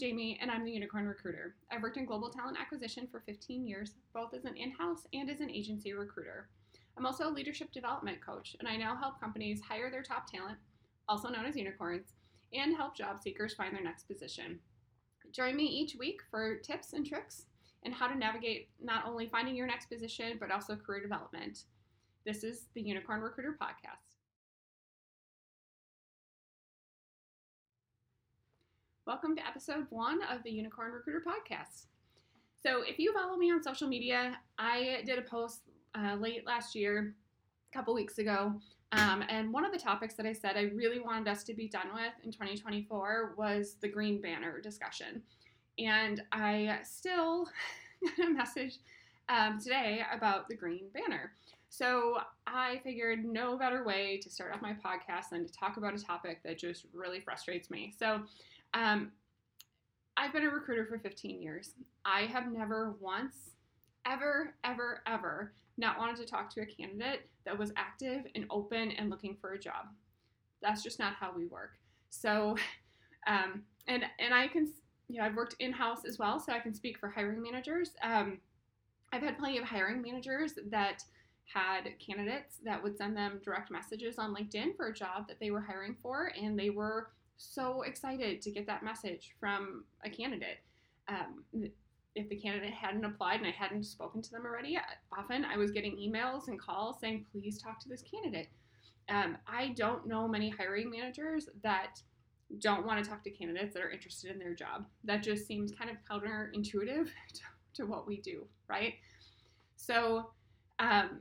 Jamie, and I'm the Unicorn Recruiter. I've worked in global talent acquisition for 15 years, both as an in house and as an agency recruiter. I'm also a leadership development coach, and I now help companies hire their top talent, also known as unicorns, and help job seekers find their next position. Join me each week for tips and tricks and how to navigate not only finding your next position, but also career development. This is the Unicorn Recruiter Podcast. Welcome to episode one of the Unicorn Recruiter Podcast. So, if you follow me on social media, I did a post uh, late last year, a couple weeks ago, um, and one of the topics that I said I really wanted us to be done with in 2024 was the green banner discussion. And I still got a message um, today about the green banner. So I figured no better way to start off my podcast than to talk about a topic that just really frustrates me. So um, I've been a recruiter for 15 years. I have never once, ever, ever, ever not wanted to talk to a candidate that was active and open and looking for a job. That's just not how we work. So, um, and and I can, you know, I've worked in house as well, so I can speak for hiring managers. Um, I've had plenty of hiring managers that had candidates that would send them direct messages on LinkedIn for a job that they were hiring for, and they were so excited to get that message from a candidate. Um, if the candidate hadn't applied and I hadn't spoken to them already, often I was getting emails and calls saying, please talk to this candidate. Um, I don't know many hiring managers that don't want to talk to candidates that are interested in their job. That just seems kind of counterintuitive to, to what we do, right? So, um,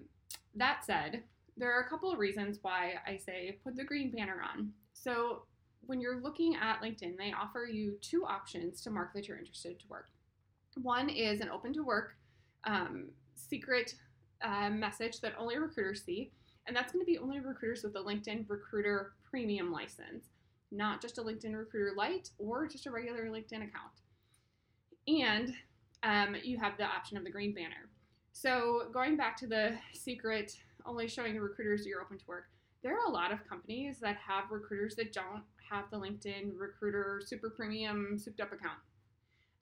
that said, there are a couple of reasons why I say put the green banner on. So, when you're looking at LinkedIn, they offer you two options to mark that you're interested to work. One is an open to work um, secret uh, message that only recruiters see, and that's going to be only recruiters with a LinkedIn Recruiter Premium license, not just a LinkedIn Recruiter Lite or just a regular LinkedIn account. And um, you have the option of the green banner. So, going back to the secret only showing the recruiters you're open to work, there are a lot of companies that have recruiters that don't have the LinkedIn Recruiter Super Premium souped up account.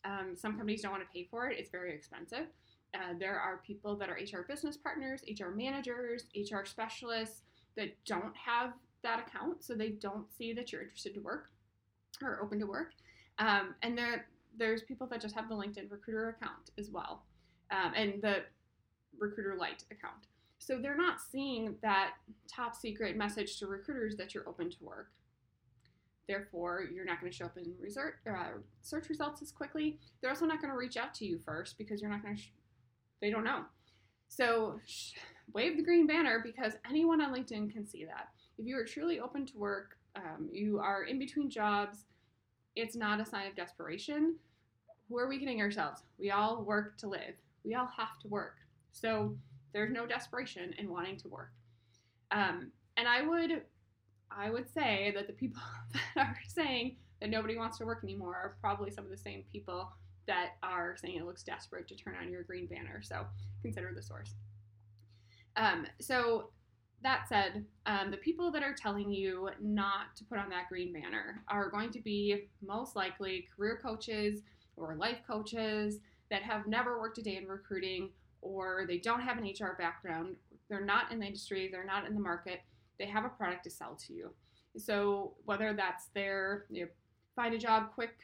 Um, some companies don't want to pay for it, it's very expensive. Uh, there are people that are HR business partners, HR managers, HR specialists that don't have that account, so they don't see that you're interested to work or open to work. Um, and there, there's people that just have the LinkedIn Recruiter account as well, um, and the Recruiter Lite account. So they're not seeing that top secret message to recruiters that you're open to work. Therefore, you're not going to show up in uh, search results as quickly. They're also not going to reach out to you first because you're not going to, sh- they don't know. So, sh- wave the green banner because anyone on LinkedIn can see that. If you are truly open to work, um, you are in between jobs, it's not a sign of desperation. Who are we kidding ourselves? We all work to live, we all have to work. So, there's no desperation in wanting to work. Um, and I would I would say that the people that are saying that nobody wants to work anymore are probably some of the same people that are saying it looks desperate to turn on your green banner. So consider the source. Um, so that said, um, the people that are telling you not to put on that green banner are going to be most likely career coaches or life coaches that have never worked a day in recruiting or they don't have an HR background. They're not in the industry, they're not in the market they have a product to sell to you. So whether that's their you know, find a job quick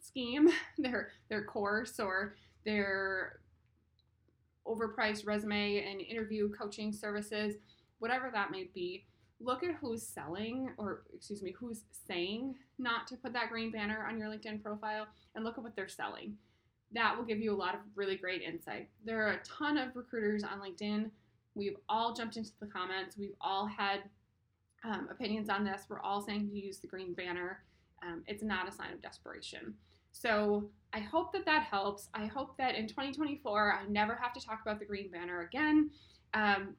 scheme, their their course, or their overpriced resume and interview coaching services, whatever that may be, look at who's selling or excuse me, who's saying not to put that green banner on your LinkedIn profile and look at what they're selling. That will give you a lot of really great insight. There are a ton of recruiters on LinkedIn We've all jumped into the comments. We've all had um, opinions on this. We're all saying to use the green banner. Um, it's not a sign of desperation. So I hope that that helps. I hope that in 2024, I never have to talk about the green banner again. Um,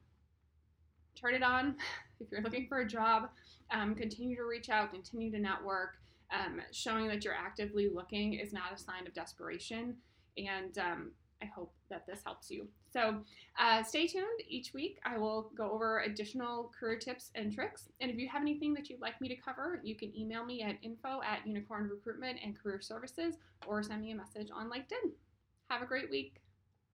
turn it on if you're looking for a job. Um, continue to reach out, continue to network. Um, showing that you're actively looking is not a sign of desperation. And um, I hope that this helps you. So uh, stay tuned. Each week, I will go over additional career tips and tricks. And if you have anything that you'd like me to cover, you can email me at info at unicorn recruitment and career services or send me a message on LinkedIn. Have a great week.